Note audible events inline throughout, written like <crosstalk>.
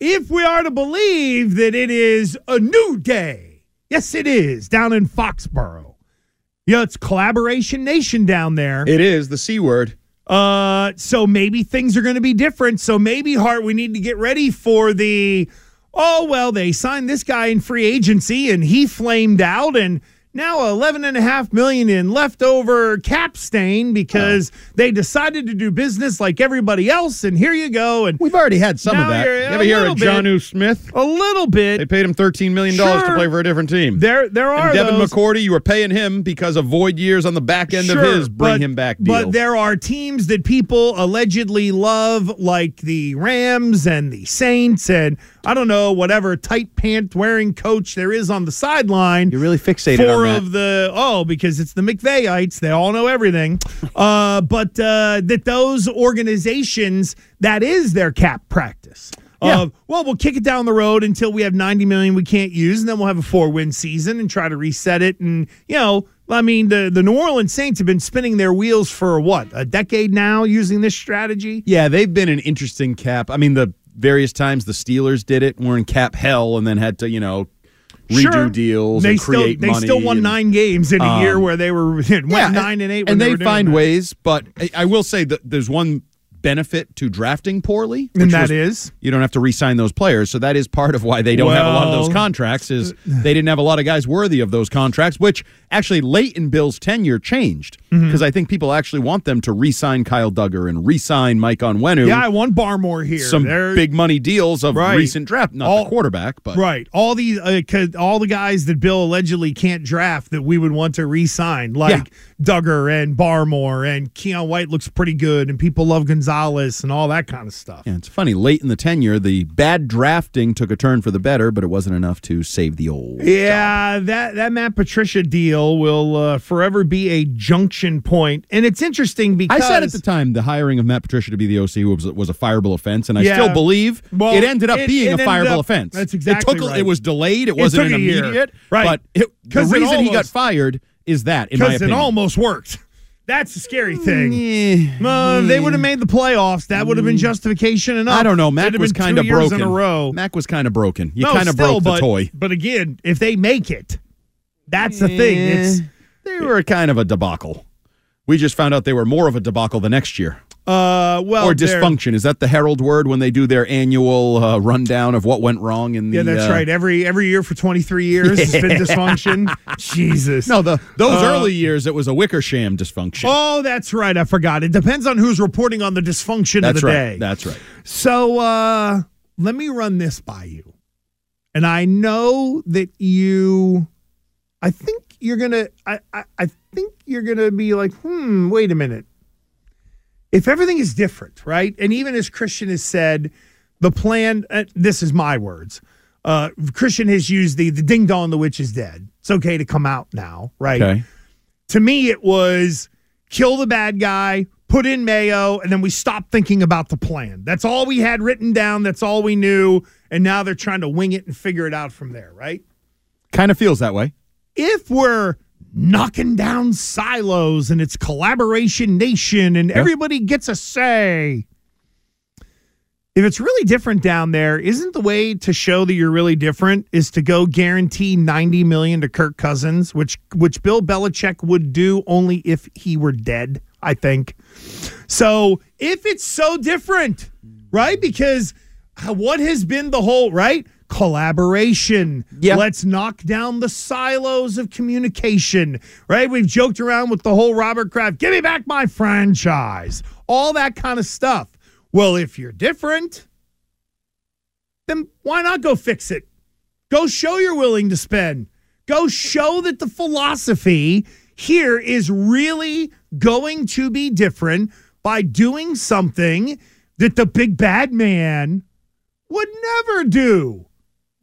If we are to believe that it is a new day. Yes, it is down in Foxborough. Yeah, it's collaboration nation down there. It is the C word. Uh, so maybe things are going to be different. So maybe, Hart, we need to get ready for the. Oh well, they signed this guy in free agency and he flamed out, and now eleven and a half million in leftover cap stain because oh. they decided to do business like everybody else. And here you go, and We've already had some of that. a ever hear of. Jonnu Smith? a little bit They paid him $13 million to play for a different team. there. There are and Devin those. McCourty, you were paying him because of void years on the back end Sure, of his bring but- him back deal. But there are teams that people allegedly love, like the Rams and the Saints, and I don't know whatever tight pant wearing coach there is on the sideline. You're really fixated Four on that. of the oh, because it's the McVeyites, they all know everything. <laughs> uh, but uh, that those organizations that is their cap practice. Yeah. Of, well, we'll kick it down the road until we have 90 million we can't use, and then we'll have a four win season and try to reset it. And, you know, I mean, the, the New Orleans Saints have been spinning their wheels for what, a decade now using this strategy? Yeah, they've been an interesting cap. I mean, the various times the Steelers did it, were in cap hell, and then had to, you know, redo Sure. deals They and still, they still won and- nine games in a um, year where they were <laughs> went Yeah, nine and eight. when and they, they, find ways. But I, I will say that there's one benefit to drafting poorly, And that was is? you don't have to re-sign those players. So that is part of why they don't have a lot of those contracts. Is <sighs> they didn't have a lot of guys worthy of those contracts, which actually late in Bill's tenure changed Mm-hmm. because I think people actually want them to re-sign Kyle Dugger and re-sign Mike Onwenu. Yeah, I won Barmore here. some They're- big money deals of Right. recent draft, not All- the quarterback, but Right. All these, uh, all the guys that Bill allegedly can't draft that we would want to re-sign, like Dugger and Barmore and Keion White looks pretty good, and people love Gonzalez and all that kind of stuff. Yeah, it's funny. Late in the tenure, the bad drafting took a turn for the better, but it wasn't enough to save the old. Yeah, that that Matt Patricia deal will uh, forever be a junction point, and it's interesting because I said at the time the hiring of Matt Patricia to be the OC was, was a fireable offense, and I Yeah. still believe Well, it ended up it- being it a fireable up- offense. that's exactly it took, right. It was delayed. It It wasn't an a year. immediate. Right. But the reason he got fired is that, in my because it almost worked. That's the scary thing. Eh, Uh, they would have made the playoffs. That would have been justification enough. I don't know. Mac was kind of broken. in a row. Mac was kind of broken. You No, kind of broke the but, toy. But again, if they make it, that's the thing. It's they were kind of a debacle. We just found out they were more of a debacle the next year. Uh well or dysfunction. Is that the Herald word when they do their annual uh, rundown of what went wrong in the? Yeah, that's uh, right. Every every year for 23 years it's been <laughs> dysfunction. Jesus. No, the those Uh, early years it was a Wickersham dysfunction. Oh, that's right. I forgot. It depends on who's reporting on the dysfunction that's of the right. day. That's right. So uh let me run this by you. And I know that you I think you're gonna I, I, I think you're gonna be like, hmm, wait a minute. If everything is different, right? And even as Christian has said, the plan uh, this is my words. Uh Christian has used the the ding dong the witch is dead. It's okay to come out now, right? Okay. to me it was kill the bad guy put in mayo and then we stopped thinking about the plan that's all we had written down that's all we knew and now they're trying to wing it and figure it out from there right Kind of feels that way. if we're knocking down silos and it's collaboration nation and everybody gets a say. If it's really different down there isn't the way to show that you're really different is to go guarantee 90 million to Kirk Cousins which which Bill Belichick would do only if he were dead I think. So if it's so different right? Because what has been the whole right collaboration. Yeah. let's knock down the silos of communication right? We've joked around with the whole robert kraft give me back my franchise all that kind of stuff. Well if you're different then why not go fix it? Go show you're willing to spend. Go show that the philosophy here is really going to be different by doing something that the big bad man would never do.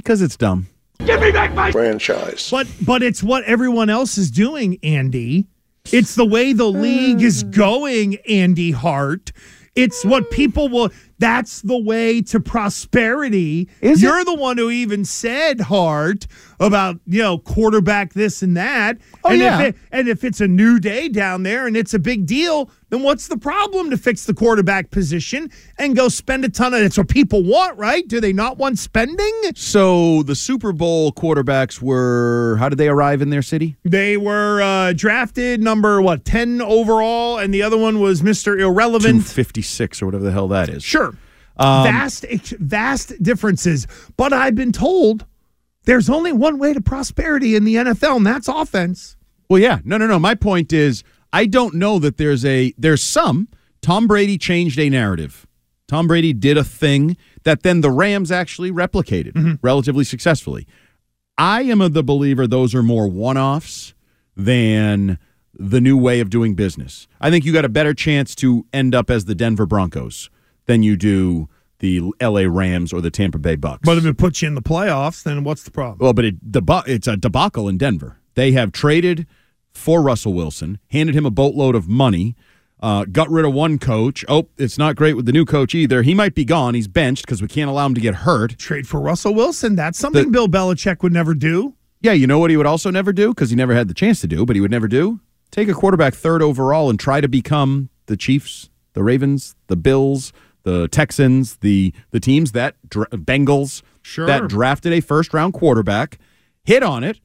Because it's dumb. Give me back my franchise. But but it's what everyone else is doing, Andy. It's the way the league is going, Andy Hart. It's what people will that's the way to prosperity. Is? You're the one who even said Hart about, you know, quarterback this and that. Oh, and yeah. if it, and if it's a new day down there and it's a big deal, then what's the problem to fix the quarterback position and go spend a ton of it's what people want, right? Do they not want spending? So the Super Bowl quarterbacks were, how did they arrive in their city? They were uh, drafted number what ten overall, and the other one was Mister Irrelevant. fifty six or whatever the hell that is. Sure, Um, vast vast differences. But I've been told there's only one way to prosperity in the NFL, and that's offense. Well, yeah. No, no, no. My point is, I don't know that there's a there's some. Tom Brady changed a narrative. Tom Brady did a thing that then the Rams actually replicated mm-hmm. relatively successfully. I am of the believer those are more one-offs than the new way of doing business. I think you got a better chance to end up as the Denver Broncos than you do the LA Rams or the Tampa Bay Bucks. But if it puts you in the playoffs, then what's the problem? Well, but it, deba- it's a debacle in Denver. They have traded for Russell Wilson, handed him a boatload of money, uh, got rid of one coach. Oh, it's not great with the new coach either. He might be gone. He's benched because we can't allow him to get hurt. Trade for Russell Wilson. That's something The- Bill Belichick would never do. Yeah, you know what he would also never do because he never had the chance to do, but he would never do? Take a quarterback third overall and try to become the Chiefs, the Ravens, the Bills, the Texans, the the teams that dra- Bengals Sure. that drafted a first round quarterback, hit on it,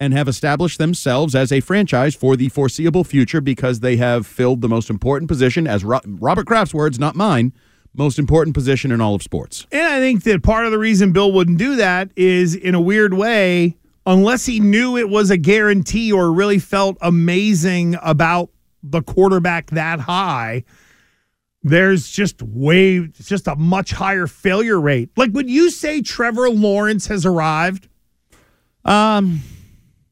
and have established themselves as a franchise for the foreseeable future because they have filled the most important position, as Ro- Robert Kraft's words, not mine, most important position in all of sports. And I think that part of the reason Bill wouldn't do that is in a weird way, unless he knew it was a guarantee or really felt amazing about the quarterback that high, there's just way, it's just a much higher failure rate. Like, would you say Trevor Lawrence has arrived? Um,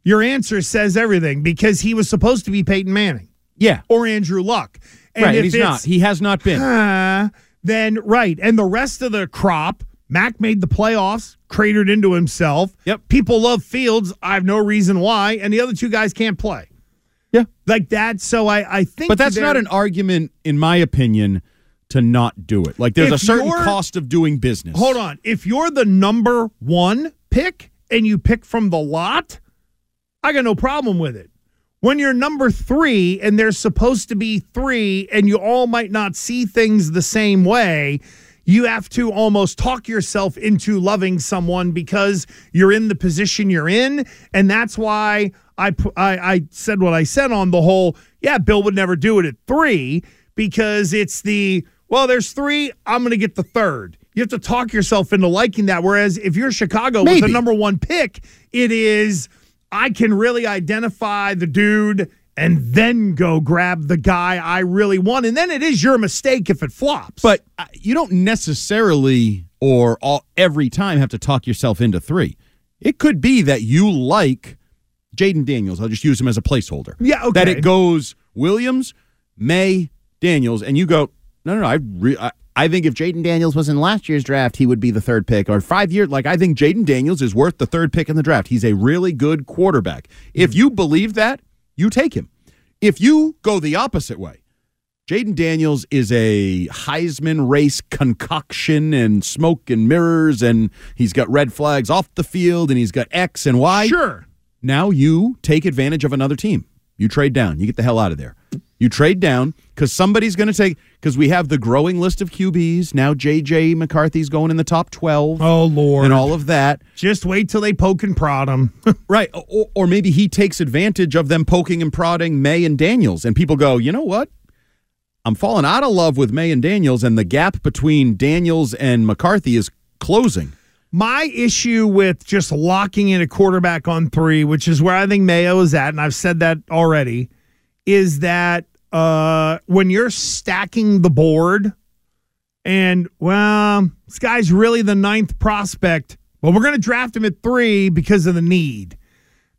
Your answer says everything because he was supposed to be Peyton Manning yeah, or Andrew Luck. And right. if He's not. He has not been. uh, then right. And the rest of the crop, Mac made the playoffs, cratered into himself. Yep. People love Fields. I have no reason why. And the other two guys can't play. Yeah. Like that. So I, I think But that's not an argument, in my opinion, to not do it. Like there's a certain cost of doing business. Hold on. If you're the number one pick and you pick from the lot, I got no problem with it. When you're number three and there's supposed to be three and you all might not see things the same way, you have to almost talk yourself into loving someone because you're in the position you're in. And that's why I, I, I said what I said on the whole, yeah, Bill would never do it at three because it's the, well, there's three, I'm going to get the third. You have to talk yourself into liking that. Whereas if you're Chicago with the number one pick, it is, I can really identify the dude and then go grab the guy I really want. And then it is your mistake if it flops. But uh, you don't necessarily or all, every time have to talk yourself into three. It could be that you like Jayden Daniels. I'll just use him as a placeholder. Yeah, okay. That it goes Williams, Maye, Daniels, and you go, no, no, no. I, re- I, I think if Jayden Daniels was in last year's draft, he would be the third pick. Or five years, like I think Jayden Daniels is worth the third pick in the draft. He's a really good quarterback. If mm-hmm. you believe that, you take him. If you go the opposite way, Jayden Daniels is a Heisman race concoction and smoke and mirrors, and he's got red flags off the field, and he's got X and Y. sure. Now you take advantage of another team. You trade down. You get the hell out of there. You trade down because somebody's going to take, because we have the growing list of QBs. Now J.J. McCarthy's going in the top 12 Oh, Lord. and all of that. Just wait till they poke and prod him. <laughs> Right. Or, or maybe he takes advantage of them poking and prodding Maye and Daniels, and people go, you know what? I'm falling out of love with Maye and Daniels, and the gap between Daniels and McCarthy is closing. My issue with just locking in a quarterback on three, which is where I think Mayo is at, and I've said that already, is that uh, when you're stacking the board and, well, this guy's really the ninth prospect, but we're going to draft him at three because of the need.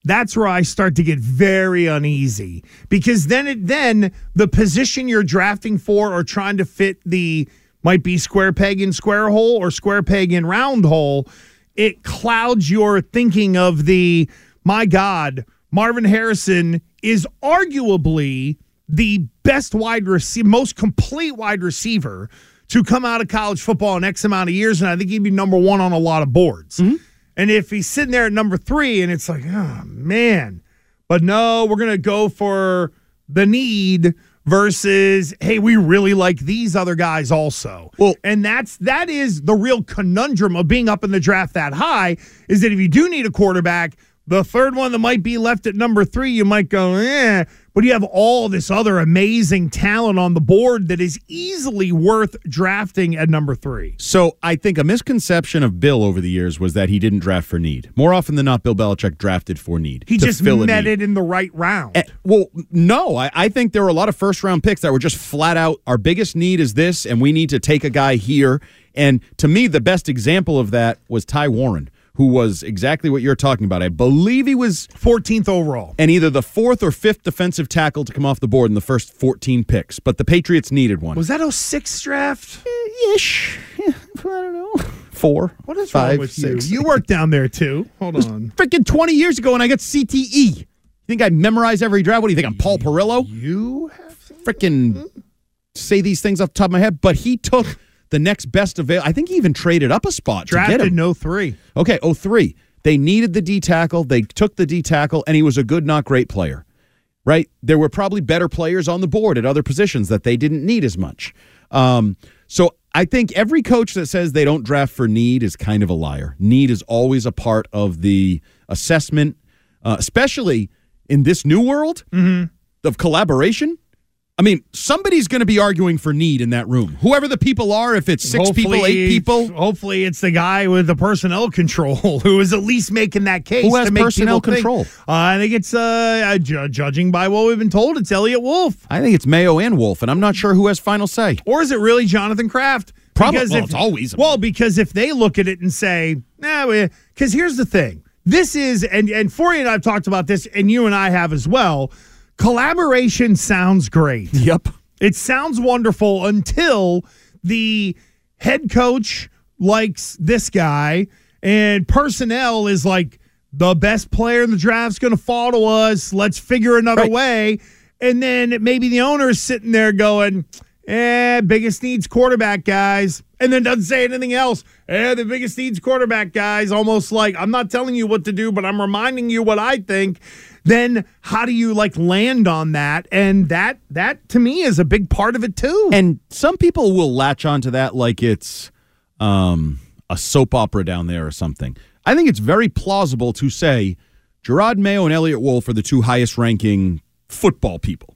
That's where I start to get very uneasy because then it then the position you're drafting for or trying to fit the might be square peg in square hole or square peg in round hole, it clouds your thinking of the, my God, Marvin Harrison is arguably the best wide receiver, most complete wide receiver to come out of college football in X amount of years. And I think he'd be number one on a lot of boards. Mm-hmm. And if he's sitting there at number three and it's like, oh, man. But no, we're going to go for the need versus hey we really like these other guys also. Well- and that's that is the real conundrum of being up in the draft that high is that if you do need a quarterback the third one that might be left at number three you might go eh but you have all this other amazing talent on the board that is easily worth drafting at number three So I think a misconception of Bill over the years was that he didn't draft for need. More often than not, Bill Belichick drafted for need. he just met it in the right round Eh, well, no, I, I think there were a lot of first round picks that were just flat out our biggest need is this, and we need to take a guy here. And to me, the best example of that was Ty Warren, who was exactly what you're talking about. I believe he was 14th overall and either the fourth or fifth defensive tackle to come off the board in the first 14 picks, but the Patriots needed one. was that 06 draft uh, ish? I don't know. Four. what is five, wrong with six. you you worked down there too <laughs> hold on freaking 20 years ago when I got CTE. You think I memorize every draft? What do you think? I'm Paul Perillo? you have Freaking say these things off the top of my head, but he took the next best avail. I think he even traded up a spot to drafted get him. no three Okay, 03. They needed the D tackle. They took the D tackle, and he was a good, not great player. Right? There were probably better players on the board at other positions that they didn't need as much. Um, so I think every coach that says they don't draft for need is kind of a liar. Need is always a part of the assessment, uh, especially in this new world of collaboration. I mean, somebody's going to be arguing for need in that room. Whoever the people are, if it's six people, eight people, Hopefully, it's the guy with the personnel control <laughs> who is at least making that case. Who has to make personnel people think- control? Uh, I think it's uh, uh, ju- judging by what we've been told, it's Eliot Wolf, I think it's Mayo and Wolf, and I'm not sure who has final say. or is it really Jonathan Kraft? Probably- Because well, if- it's always- well because if they look at it and say, nah, because here's the thing, this is and and Fauria and I've talked about this, and you and I have as well. Collaboration sounds great. Yep. It sounds wonderful until the head coach likes this guy and personnel is like the best player in the draft's going to fall to us. Let's figure another Right. way. And then maybe the owner is sitting there going, eh, biggest needs quarterback guys. And then doesn't say anything else. Eh, the biggest needs quarterback guys. Almost like I'm not telling you what to do, but I'm reminding you what I think. Then how do you like land on that? And that that to me is a big part of it too. And some people will latch onto that like it's um, a soap opera down there or something. I think it's very plausible to say Jerod Mayo and Eliot Wolf are the two highest ranking football people.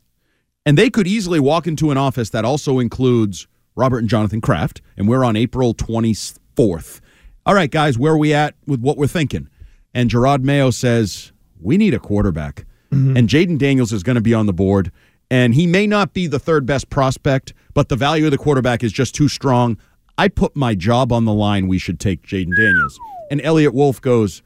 And they could easily walk into an office that also includes Robert and Jonathan Kraft. And we're on April 24th. All right, guys, where are we at with what we're thinking? And Jerod Mayo says, We need a quarterback. Mm-hmm. And Jayden Daniels is going to be on the board. And he may not be the third best prospect, but the value of the quarterback is just too strong. I put my job on the line. We should take Jayden Daniels. And Eliot Wolf goes,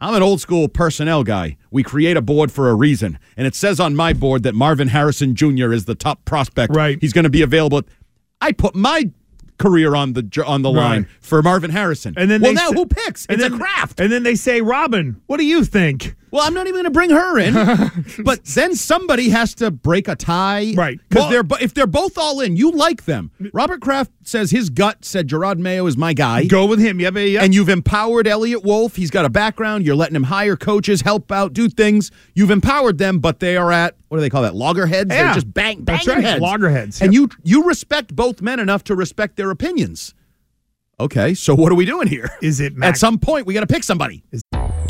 I'm an old school personnel guy. We create a board for a reason. And it says on my board that Marvin Harrison Jr. is the top prospect. Right. He's going to be available. I put my career on the on the line Right. for Marvin Harrison. And then well, now who picks? and it's then, a craft. And then they say, Robin, what do you think? Well, I'm not even going to bring her in. <laughs> but then somebody has to break a tie, Right. Because Well- they're bo- if they're both all in, you like them. Robert Kraft says his gut said Jerod Mayo is my guy. Go with him. Yep, yep. And you've empowered Eliot Wolf. He's got a background. You're letting him hire coaches, help out, do things. You've empowered them, but they are at what do they call that? Loggerheads. Yeah. They're just bang, banging right, heads. loggerheads, And you you respect both men enough to respect their opinions. Okay, so what are we doing here? Is it Mac- at some point we got to pick somebody?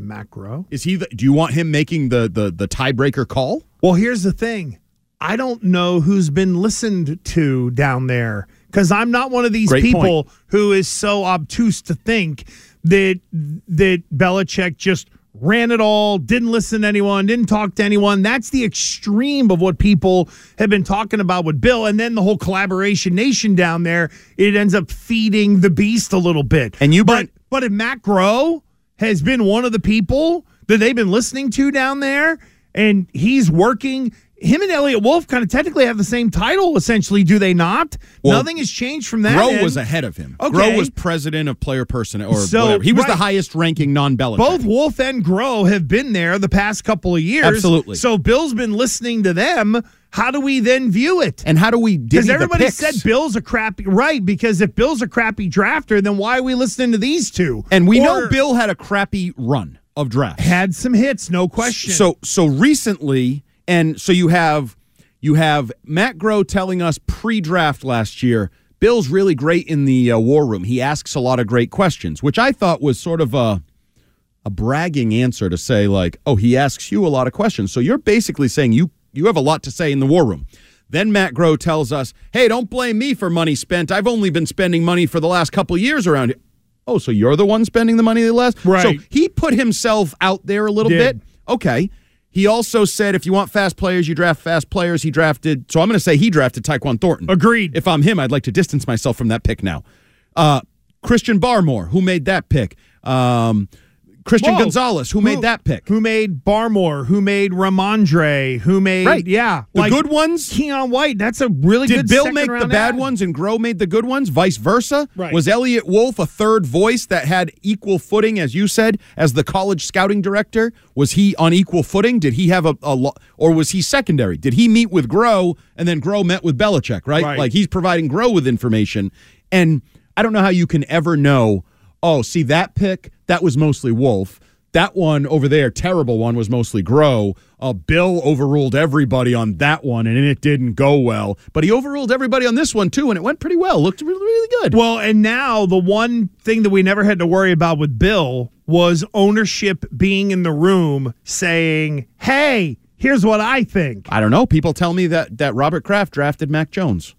Macro. Is he? The, do you want him making the the the tiebreaker call? Well, here's the thing. I don't know who's been listened to down there because I'm not one of these Great people who is so obtuse to think that that Belichick just ran it all, didn't listen to anyone, didn't talk to anyone. That's the extreme of what people have been talking about with Bill. And then the whole collaboration nation down there, it ends up feeding the beast a little bit. And you but but if Matt Groh has been one of the people that they've been listening to down there, and he's working. Him and Eliot Wolf kind of technically have the same title, essentially, do they not? Well, Nothing has changed from that. Groh end. was ahead of him. Okay. Groh was president of player person or So, whatever. He was the highest ranking non Belichick. Both Wolf and Groh have been there the past couple of years. Absolutely. So Bill's been listening to them. How do we then view it? And how do we Because everybody said Bill's a crappy right. Because if Bill's a crappy drafter, then why are we listening to these two? And we know Bill had a crappy run of drafts. had some hits, no question. So so recently, and so you have you have Matt Groh telling us pre-draft last year. Bill's really great in the uh, war room. He asks a lot of great questions, which I thought was sort of a a bragging answer to say like, "Oh, he asks you a lot of questions." So you're basically saying you you have a lot to say in the war room. Then Matt Groh tells us, "Hey, don't blame me for money spent. I've only been spending money for the last couple years around here." Oh, so you're the one spending the money the last? Right. So he put himself out there a little Did. bit. Okay. He also said if you want fast players, you draft fast players. He drafted, so I'm going to say he drafted Tyquan Thornton. Agreed. If I'm him, I'd like to distance myself from that pick now. Uh, Christian Barmore, who made that pick? Um, Christian Whoa. Gonzalez, who, made that pick? Who made Barmore? Who made Rhamondre? Who made Right. Yeah, The good ones? Keion White. That's a really Did good. Did Bill make the bad ad. ones and Groh made the good ones? Vice versa? Right. Was Elliot Wolf a third voice that had equal footing, as you said, as the college scouting director? Was he on equal footing? Did he have a, a lo- or was he secondary? Did he meet with Groh and then Groh met with Belichick, right? Right. Like he's providing Groh with information. And I don't know how you can ever know, oh, see that pick, that was mostly Wolf. That one over there, terrible one, was mostly Groh. Uh, Bill overruled everybody on that one, and it didn't go well. But he overruled everybody on this one too, and it went pretty well. Looked really, really good. Well, and now the one thing that we never had to worry about with Bill was ownership being in the room saying, "Hey, here's what I think." I don't know. People tell me that that Robert Kraft drafted Mac Jones.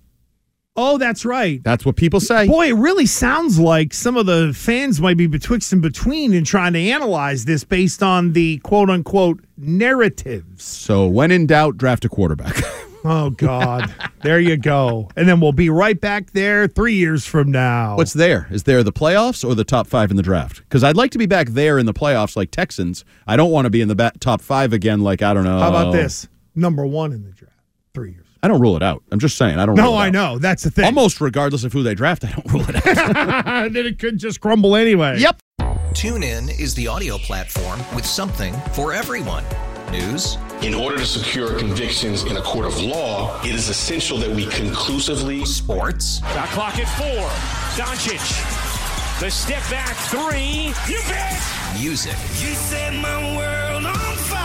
Oh, that's right. That's what people say. Boy, it really sounds like some of the fans might be betwixt and between in trying to analyze this based on the quote unquote narratives. So when in doubt, draft a quarterback. <laughs> Oh, God. there you go. And then we'll be right back there three years from now. What's there? Is there the playoffs or the top five in the draft? Because I'd like to be back there in the playoffs like Texans. I don't want to be in the top five again like, I don't know. How about this? Number one in the draft. Three years. I don't rule it out. I'm just saying. I don't No, rule it I out. know. That's the thing. Almost regardless of who they draft, I don't rule it out. <laughs> <laughs> then it could just crumble anyway. yep. TuneIn is the audio platform with something for everyone. News, In order to secure convictions in a court of law, it is essential that we conclusively sports, Shot clock at four. Doncic. The step back three. You bet. music, You set my world on fire.